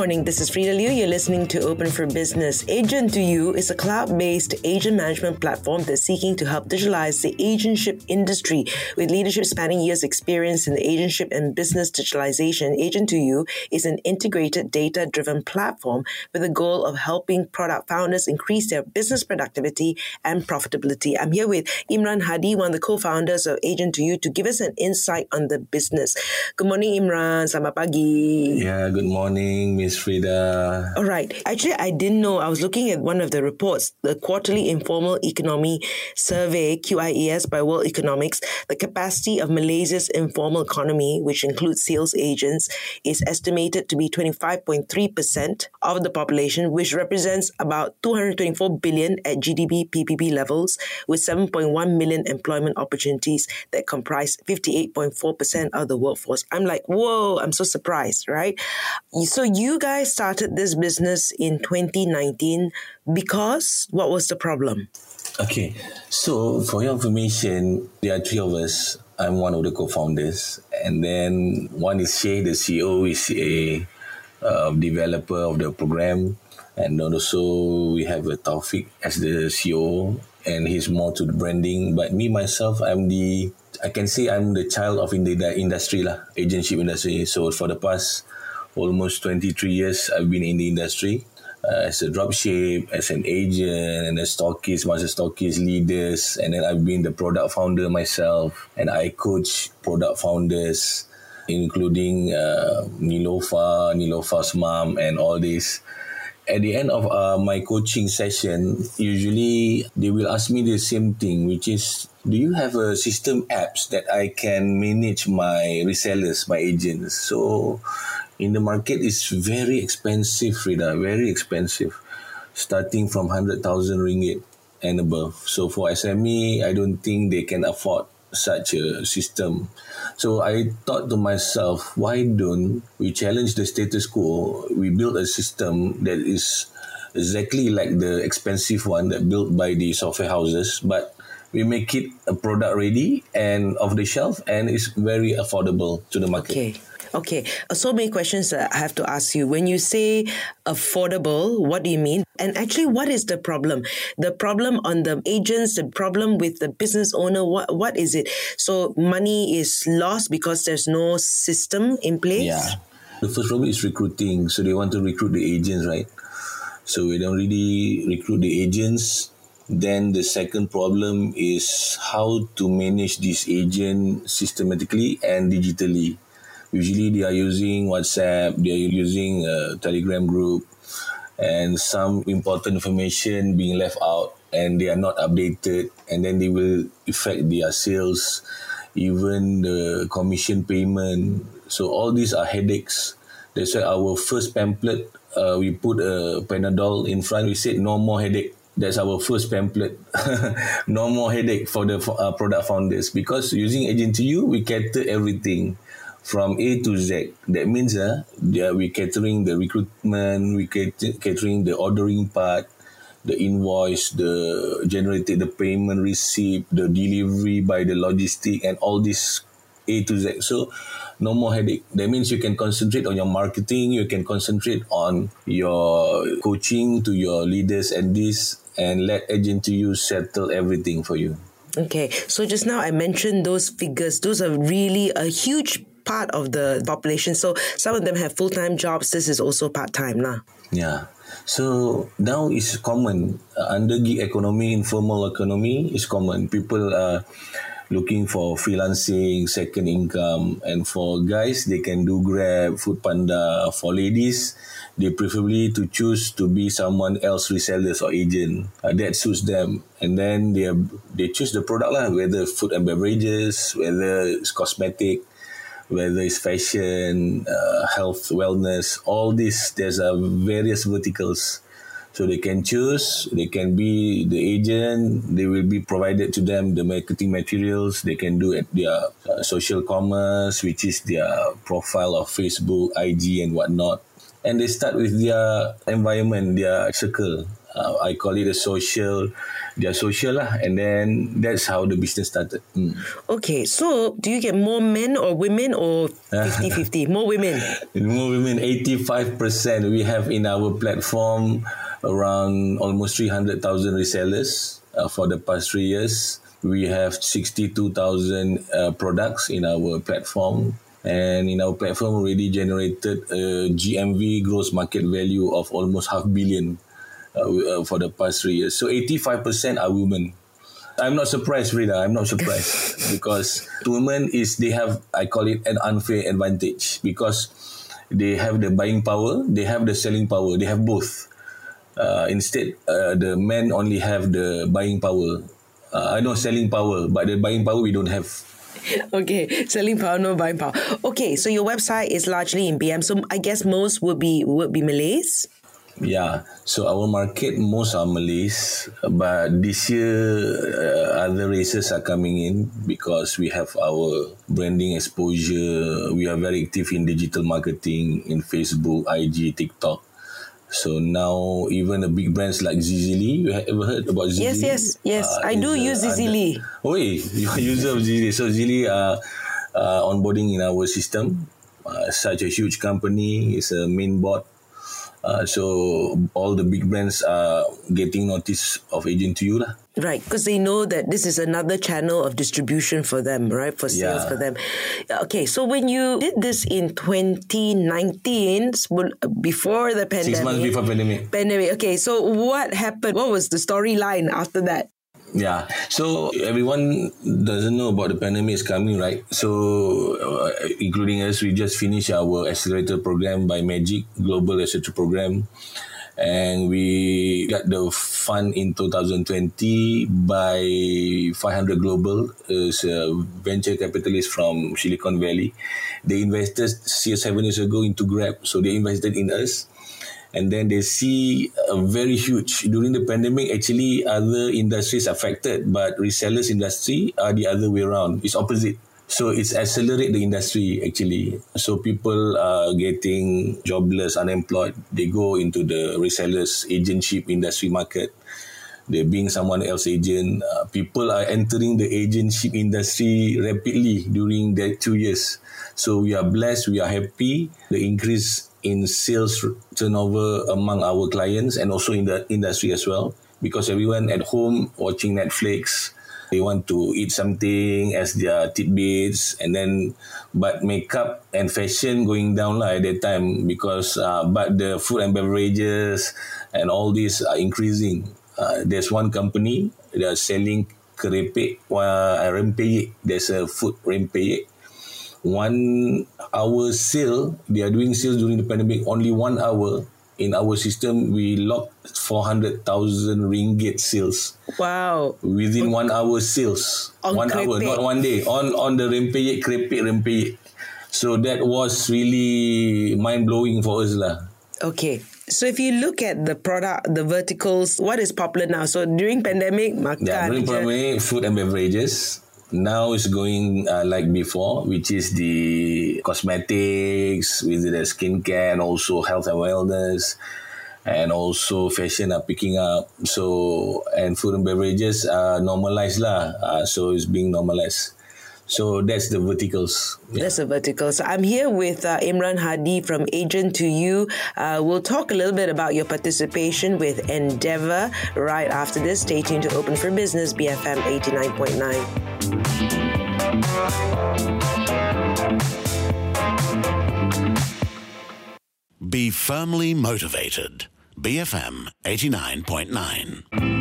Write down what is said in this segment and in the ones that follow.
Morning. This is Freda Liu. You're listening to Open for Business. Agent to You is a cloud based agent management platform that's seeking to help digitalize the agentship industry. With leadership spanning years' experience in the agentship and business digitalization, Agent to You is an integrated data driven platform with the goal of helping product founders increase their business productivity and profitability. I'm here with Imran Hadi, one of the co founders of Agent to You, to give us an insight on the business. Good morning, Imran. Selamat pagi. Yeah, good morning, Miss Freda. All right. Actually, I didn't know. I was looking at one of the reports, the Quarterly Informal Economy Survey, QIES, by World Economics. The capacity of Malaysia's informal economy, which includes sales agents, is estimated to be 25.3% of the population, which represents about 224 billion at GDP PPP levels, with 7.1 million employment opportunities that comprise 58.4% of the workforce. I'm like, whoa, I'm so surprised, right? So you guys started this business in 2019 because what was the problem? Okay, so for your information, there are three of us. I'm one of the co-founders, and then one is Shay, the CEO, is a uh, developer of the program, and also we have a Taufik as the CEO, and he's more to the branding. But me myself, I'm the I can say I'm the child of in the industry lah, agency industry. So for the past almost 23 years I've been in the industry uh, as a dropship, as an agent, and a stockist, master stockist, leaders, and then I've been the product founder myself, and I coach product founders, including uh, Neelofa, Neelofa's mom, and all this. At the end of uh, my coaching session, usually they will ask me the same thing, which is, do you have a system apps that I can manage my resellers, my agents? So in the market is very expensive, Frida, very expensive, starting from 100,000 ringgit and above. So for SME, I don't think they can afford such a system. So I thought to myself, why don't we challenge the status quo? We build a system that is exactly like the expensive one that built by the software houses, but we make it a product ready and off the shelf and it's very affordable to the market. Okay. Okay, uh, so many questions that I have to ask you. When you say affordable, what do you mean? And actually, what is the problem? The problem on the agents, the problem with the business owner, what, what is it? So, money is lost because there's no system in place? Yeah. The first problem is recruiting. So, they want to recruit the agents, right? So, we don't really recruit the agents. Then the second problem is how to manage this agent systematically and digitally usually they are using WhatsApp, they are using a Telegram group, and some important information being left out and they are not updated, and then they will affect their sales, even the commission payment. So all these are headaches. That's why our first pamphlet, uh, we put a Panadol in front. We said no more headache. That's our first pamphlet. no more headache for the uh, product founders because using agent to you, we cater everything from A to Z. That means uh, we're catering the recruitment, we catering the ordering part, the invoice, the generated the payment receipt, the delivery by the logistic, and all this A to Z. So no more headache. That means you can concentrate on your marketing, you can concentrate on your coaching to your leaders and this, and let agent to you settle everything for you. Okay, so just now I mentioned those figures. Those are really a huge part of the population. So some of them have full time jobs. This is also part time now. Yeah. So now it's common uh, under gig economy, informal economy is common. People are looking for freelancing, second income, and for guys they can do Grab, Food Panda. For ladies, they preferably to choose to be someone else resellers or agent uh, that suits them. And then they they choose the product lah, whether food and beverages, whether it's cosmetic, whether it's fashion, uh, health, wellness, all this, there's uh, various verticals. So they can choose, they can be the agent, they will be provided to them the marketing materials, they can do at their uh, social commerce, which is their profile of Facebook, IG, and whatnot. And they start with their environment, their circle. Uh, I call it a social, their social lah. And then that's how the business started. Mm. Okay, so do you get more men or women or 50-50? more women? More women, 85% we have in our platform around almost 300,000 resellers uh, for the past three years. We have 62,000 uh, products in our platform. And in our platform, already generated a GMV gross market value of almost half billion uh, uh, for the past three years. So 85% are women. I'm not surprised, Rita. I'm not surprised because women is they have I call it an unfair advantage because they have the buying power, they have the selling power, they have both uh, instead uh, the men only have the buying power uh, I know selling power but the buying power we don't have okay selling power no buying power okay so your website is largely in BM so I guess most would be would be Malays yeah so our market most are Malays but this year uh, other races are coming in because we have our branding exposure we are very active in digital marketing in Facebook IG TikTok so now even the big brands like Zizili, you have ever heard about Zizili? Yes, yes, yes. Uh, I do use Zizili. Oh, wait, you are user of Zizili. So Zizili are uh, onboarding in our system. Uh, such a huge company, it's a main board uh, so all the big brands are getting notice of agent to you lah. Right, because they know that this is another channel of distribution for them, right? For sales yeah. for them. Okay, so when you did this in 2019, before the pandemic. Six months before pandemic. Pandemic. Okay, so what happened? What was the storyline after that? Yeah. So everyone doesn't know about the pandemic is coming, right? So, uh, including us, we just finished our accelerator program by Magic Global Accelerator Program. And we got the fund in 2020 by 500 Global, is a venture capitalist from Silicon Valley. They invested seven years ago into Grab, so they invested in us and then they see a very huge during the pandemic actually other industries affected but resellers industry are the other way around. It's opposite. So it's accelerate the industry actually. So people are getting jobless unemployed. They go into the resellers agentship industry market. They're being someone else agent. Uh, people are entering the agentship industry rapidly during that two years. So we are blessed we are happy. The increase in sales turnover among our clients and also in the industry as well. Because everyone at home watching Netflix they want to eat something as their tidbits and then but makeup and fashion going down lah at that time because uh, but the food and beverages and all these are increasing. Uh, there's one company they are selling kerepek uh, rempeyek. There's a food rempeyek one hour sale, they are doing sales during the pandemic, only one hour. In our system, we locked 400,000 ringgit sales. Wow. Within one hour sales. On one krepek. hour, not one day. On on the rempeyek, krepek, rempeyek. So that was really mind-blowing for us lah. Okay. So if you look at the product, the verticals, what is popular now? So during pandemic, makan. Yeah, during pandemic, food and beverages now it's going uh, like before, which is the cosmetics, with the skincare, and also health and wellness, and also fashion are picking up. So and food and beverages are normalized lah. Uh, so it's being normalized. So that's the verticals. Yeah. That's the verticals. I'm here with uh, Imran Hadi from Agent to You. Uh, we'll talk a little bit about your participation with Endeavor right after this. Stay tuned to Open for Business, BFM 89.9. Be firmly motivated. BFM 89.9.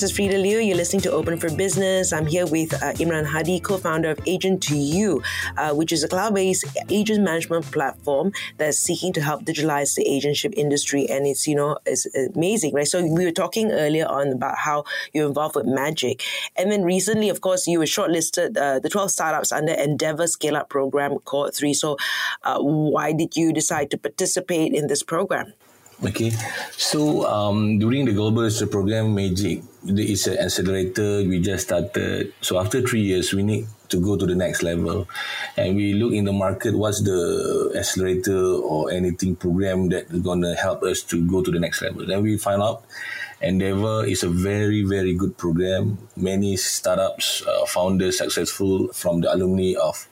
This is Freda Liu. You're listening to Open for Business. I'm here with uh, Imran Hadi, co-founder of Agent to You, uh, which is a cloud-based agent management platform that's seeking to help digitalize the agentship industry. And it's you know it's amazing, right? So we were talking earlier on about how you're involved with Magic, and then recently, of course, you were shortlisted uh, the 12 startups under Endeavor Scale Up Program Cohort Three. So uh, why did you decide to participate in this program? Okay, so um, during the Global Research Program, Magic is an accelerator. We just started. So after three years, we need to go to the next level, and we look in the market. What's the accelerator or anything program that is to help us to go to the next level? Then we find out Endeavor is a very very good program. Many startups, uh, founders successful from the alumni of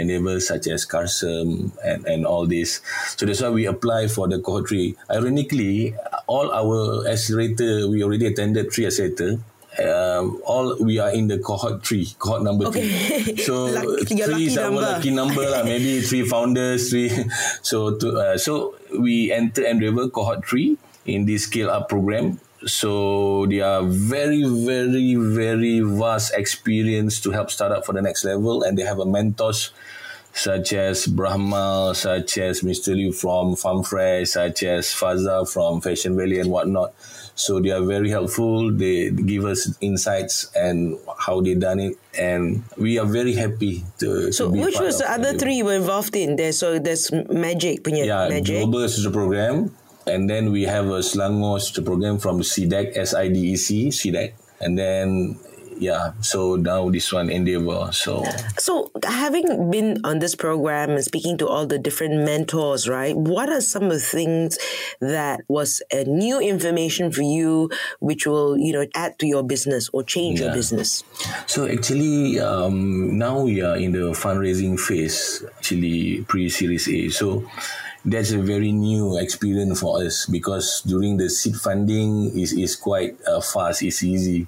enablers such as Carsome and, and all this. So that's why we apply for the cohort three. Ironically, all our accelerator, we already attended three accelerator. Um, all we are in the cohort three, cohort number okay. three. So lucky, three is our lucky number lah. Maybe three founders, three. So to, uh, so we enter Endeavor cohort three in this scale up program so they are very very very vast experience to help start up for the next level and they have a mentors such as Brahma, such as Mr. Liu from Farm Fresh, such as Faza from Fashion Valley and whatnot. So they are very helpful. They give us insights and how they done it, and we are very happy to. So, to which was the other three you were involved in? There, so there's Magic, punya yeah, Magic. Global the program. And then we have a Selangor program from SIDEC, S-I-D-E-C, SIDEC. And then yeah, so now this one Endeavor. So so having been on this program and speaking to all the different mentors, right? What are some of the things that was a new information for you, which will you know add to your business or change yeah. your business? So actually, um, now we are in the fundraising phase, actually pre-series A. So that's a very new experience for us because during the seed funding is is quite uh, fast it's easy.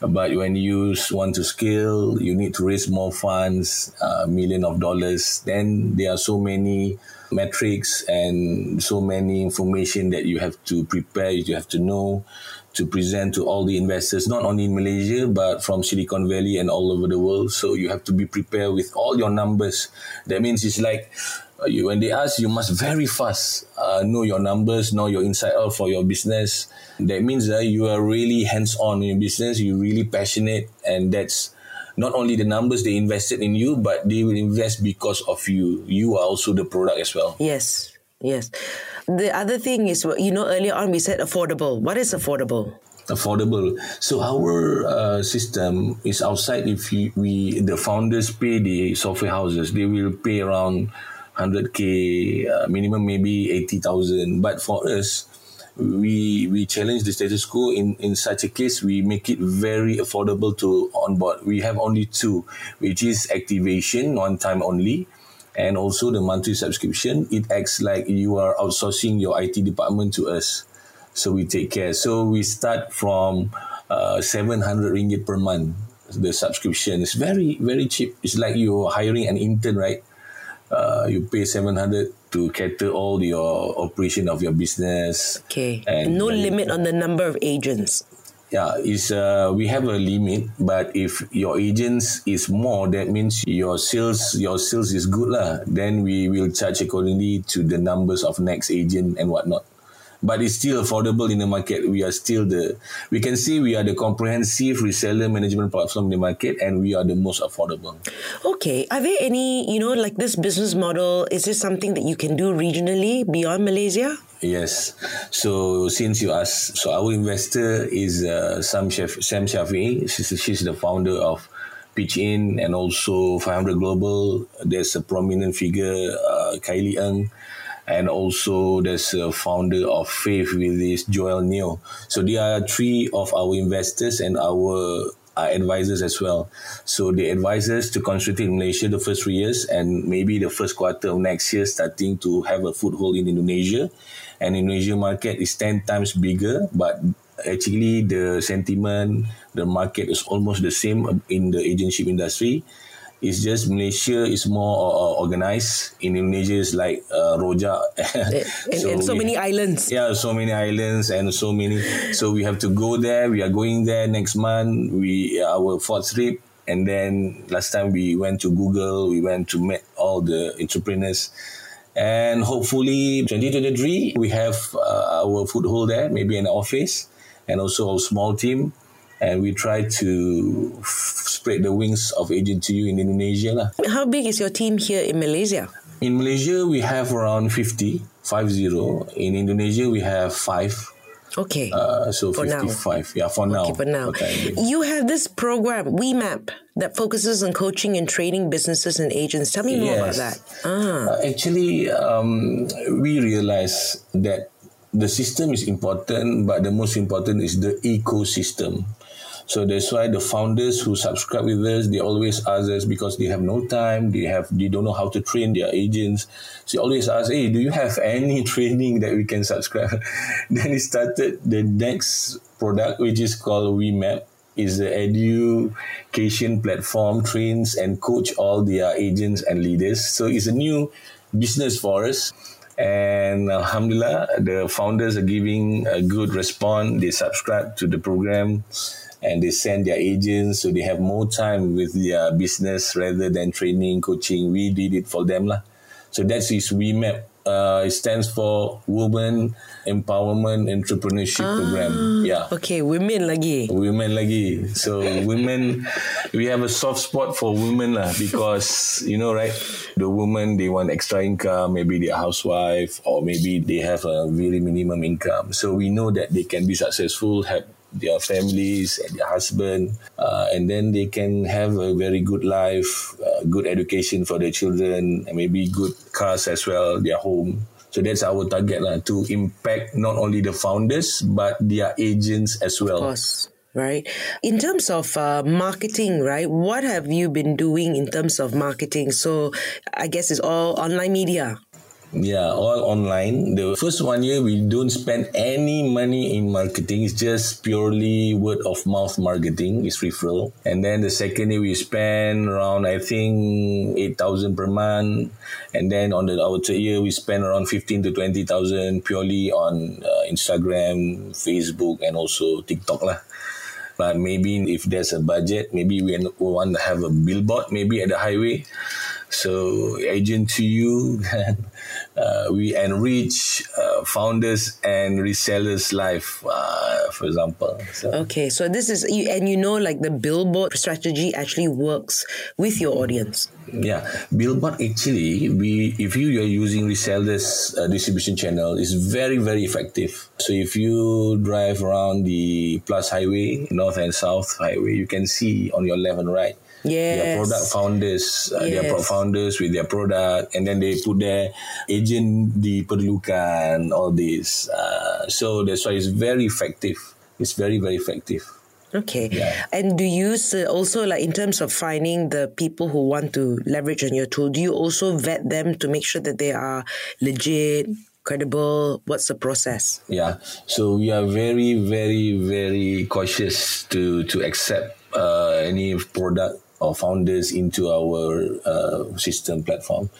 But when you want to scale you need to raise more funds uh, million of dollars. Then there are so many metrics and so many information that you have to prepare you have to know to present to all the investors not only in Malaysia but from Silicon Valley and all over the world. So you have to be prepared with all your numbers. That means it's like you, when they ask, you must very fast uh, know your numbers, know your inside out for your business. That means that uh, you are really hands on in your business. You're really passionate, and that's not only the numbers they invested in you, but they will invest because of you. You are also the product as well. Yes, yes. The other thing is, you know, earlier on we said affordable. What is affordable? affordable. So our uh, system is outside. If you, we the founders pay the software houses, they will pay around 100k uh, minimum maybe 80000 but for us we we challenge the status quo. In in such a case we make it very affordable to onboard. We have only two which is activation one time only and also the monthly subscription. It acts like you are outsourcing your IT department to us. So we take care. So we start from uh, 700 ringgit per month the subscription. Is very very cheap. It's like you're hiring an intern right uh, you pay 700 to cater all your operation of your business. Okay. And no limit on the number of agents. Yeah, is uh, we have a limit, but if your agents is more, that means your sales your sales is good lah. Then we will charge accordingly to the numbers of next agent and whatnot but it's still affordable in the market. We are still the, we can see we are the comprehensive reseller management platform in the market and we are the most affordable. Okay. Are there any, you know, like this business model, is this something that you can do regionally beyond Malaysia? Yes. So since you asked, so our investor is uh, Sam, Shaf- Sam Shafie. She's, she's the founder of PitchIN and also 500 Global. There's a prominent figure, uh, Khailee Ng and also there's a founder of Faith with this Joel Neo. So they are three of our investors and our uh, advisors as well. So the advisors to concentrate in Malaysia the first three years and maybe the first quarter of next year starting to have a foothold in Indonesia. And Indonesia market is 10 times bigger, but actually the sentiment, the market is almost the same in the agency industry It's just Malaysia is more uh, organized. In Indonesia is like uh, Rojak. and, and so we- many islands. Yeah, so many islands and so many. So we have to go there. We are going there next month. We our fourth trip, and then last time we went to Google. We went to meet all the entrepreneurs, and hopefully 2023 we have uh, our foothold there, maybe an office, and also a small team. And we try to f- spread the wings of Agent to You in Indonesia. Lah. How big is your team here in Malaysia? In Malaysia, we have around 50, 50. In Indonesia, we have five. Okay. Uh, so For now. 55. Yeah, for now. Okay, for now. Okay. You have this program, WeMap, that focuses on coaching and training businesses and agents. Tell me more about that. Ah, Uh, actually, um, we realize that the system is important, but the most important is the ecosystem. So that's why the founders who subscribe with us, they always ask us because they have no time, they have they don't know how to train their agents. So they always ask, hey, do you have any training that we can subscribe? then he started the next product, which is called WeMap is the education platform trains and coach all their agents and leaders. So it's a new business for us. And Alhamdulillah, the founders are giving a good response. They subscribe to the program and they send their agents so they have more time with their business rather than training, coaching. We did it for them. Lah. So that's his WeMap. Uh, it stands for Women Empowerment Entrepreneurship Program. Yeah okay, women lagi. women lagi. So women, we have a soft spot for women lah because you know right, the women they want extra income. Maybe they're housewife or maybe they have a very minimum income. So we know that they can be successful, help their families and their husband, uh, and then they can have a very good life, uh, good education for their children, and maybe good cars as well, their home. So that's our target lah, to impact not only the founders but their agents as well. course, right? In terms of uh, marketing, right? What have you been doing in terms of marketing? So I guess it's all online media. Yeah, all online. The first one year we don't spend any money in marketing. It's just purely word of mouth marketing. It's referral. And then the second year we spend around I think eight thousand per month. And then on the our third year we spend around fifteen to twenty thousand purely on uh, Instagram, Facebook, and also TikTok lah. But maybe if there's a budget, maybe we want to have a billboard, maybe at the highway. So agent to you, uh, we enrich uh, founders and resellers' life, uh, for example. So, Okay, so this is and you know, like the billboard strategy actually works with your audience. yeah, billboard actually, we if you are using resellers uh, distribution channel, is very very effective. So if you drive around the Plus Highway, North and South Highway, you can see on your left and right. Yes. Their product founders, uh, their pro- founders with their product, and then they put their agent diperlukan, all this. Uh, so that's why it's very effective. It's very very effective. Okay. Yeah. And do you also like in terms of finding the people who want to leverage on your tool? Do you also vet them to make sure that they are legit, credible? What's the process? Yeah. So we are very, very, very cautious to to accept uh, any product or founders into our uh, system platform.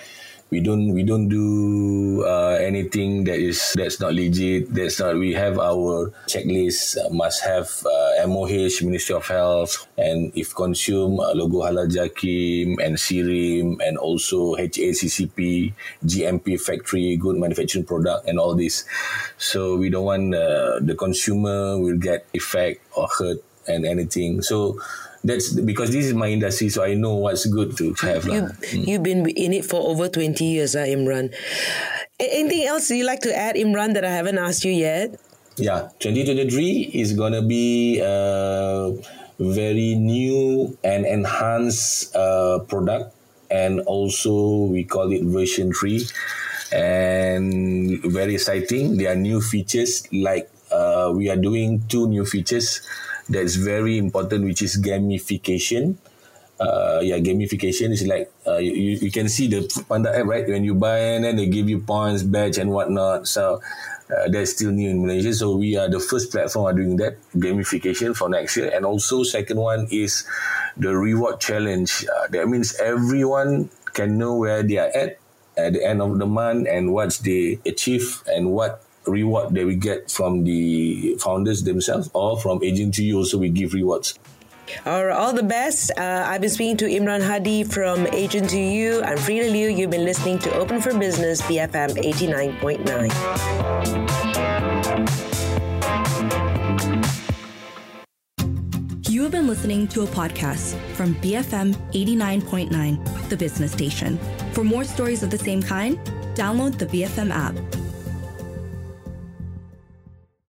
We don't we don't do uh, anything that is that's not legit. That's not. We have our checklist. Uh, must have uh, MOH Ministry of Health, and if consume uh, logo halal Jakim and Sirim, and also HACCP, GMP factory, good manufacturing product, and all this. So we don't want uh, the consumer will get effect or hurt and anything. So that's because this is my industry, so I know what's good to have. You, lah. You've been in it for over 20 years, uh, Imran. Anything else you like to add, Imran, that I haven't asked you yet? Yeah, 2023 is gonna be a very new and enhanced uh, product, and also we call it version three, and very exciting. There are new features like uh, we are doing two new features that's very important, which is gamification. uh, yeah, gamification is like uh, you, you can see the Panda app, right? When you buy and then they give you points, badge, and whatnot. So uh, that's still new in Malaysia. So we are the first platform are doing that gamification for next year. And also, second one is the reward challenge. Uh, that means everyone can know where they are at at the end of the month and what they achieve and what reward that we get from the founders themselves or from agent agency also we give rewards. All, right, all the best. Uh, I've been speaking to Imran Hadi from Agent to You. I'm Freda Liu. You've been listening to Open for Business, BFM 89.9. You have been listening to a podcast from BFM 89.9, the business station. For more stories of the same kind, download the BFM app.